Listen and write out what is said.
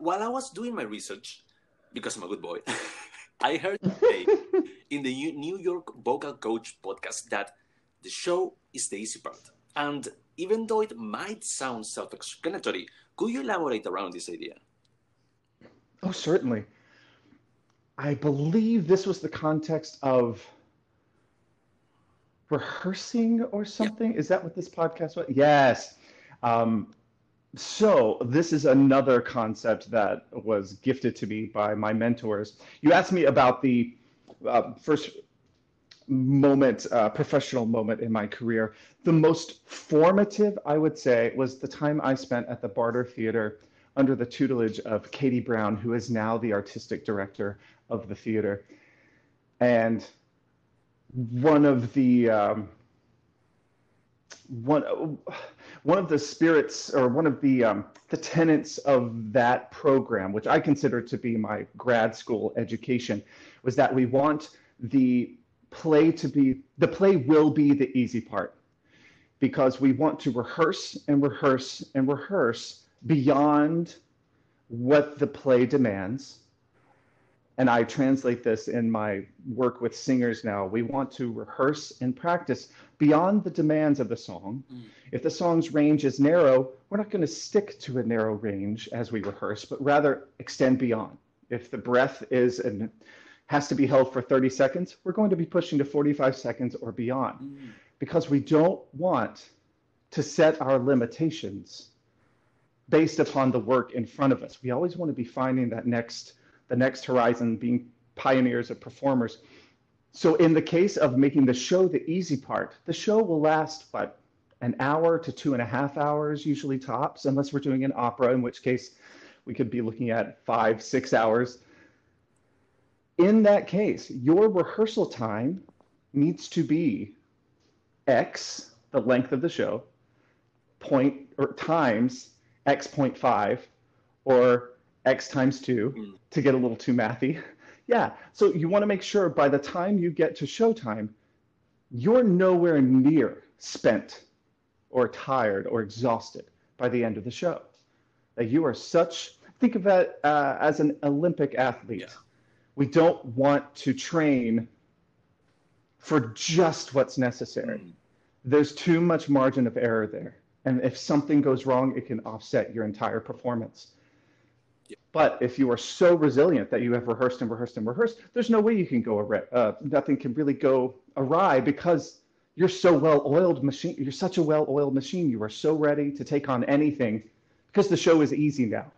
while I was doing my research, because I'm a good boy, I heard today in the New York Vocal Coach podcast that the show is the easy part. And even though it might sound self explanatory, could you elaborate around this idea? Oh, certainly. I believe this was the context of rehearsing or something. Yeah. Is that what this podcast was? Yes. Um, so this is another concept that was gifted to me by my mentors. You asked me about the uh, first moment, uh, professional moment in my career. The most formative, I would say, was the time I spent at the Barter Theater under the tutelage of Katy Brown, who is now the artistic director of the theater. And one of the um, one one of the spirits or one of the um, the tenets of that program, which I consider to be my grad school education, was that we want the play to be the play will be the easy part. Because we want to rehearse and rehearse and rehearse beyond what the play demands and I translate this in my work with singers now. We want to rehearse and practice beyond the demands of the song. Mm. If the song's range is narrow, we're not going to stick to a narrow range as we rehearse, but rather extend beyond. If the breath is and has to be held for 30 seconds, we're going to be pushing to 45 seconds or beyond mm. because we don't want to set our limitations based upon the work in front of us. We always want to be finding that next the next horizon, being pioneers of performers. So in the case of making the show the easy part, the show will last what an hour to two and a half hours, usually tops, unless we're doing an opera, in which case we could be looking at five, six hours. In that case, your rehearsal time needs to be X, the length of the show, point or times X point five, or x times 2 mm. to get a little too mathy. Yeah, so you want to make sure by the time you get to showtime, you're nowhere near spent or tired or exhausted by the end of the show. That you are such, think of it uh, as an Olympic athlete. Yeah. We don't want to train for just what's necessary. Mm. There's too much margin of error there. And if something goes wrong, it can offset your entire performance. But if you are so resilient that you have rehearsed and rehearsed and rehearsed, there's no way you can go awry. Uh, nothing can really go awry because you're so well oiled machine. You're such a well oiled machine. You are so ready to take on anything because the show is easy now.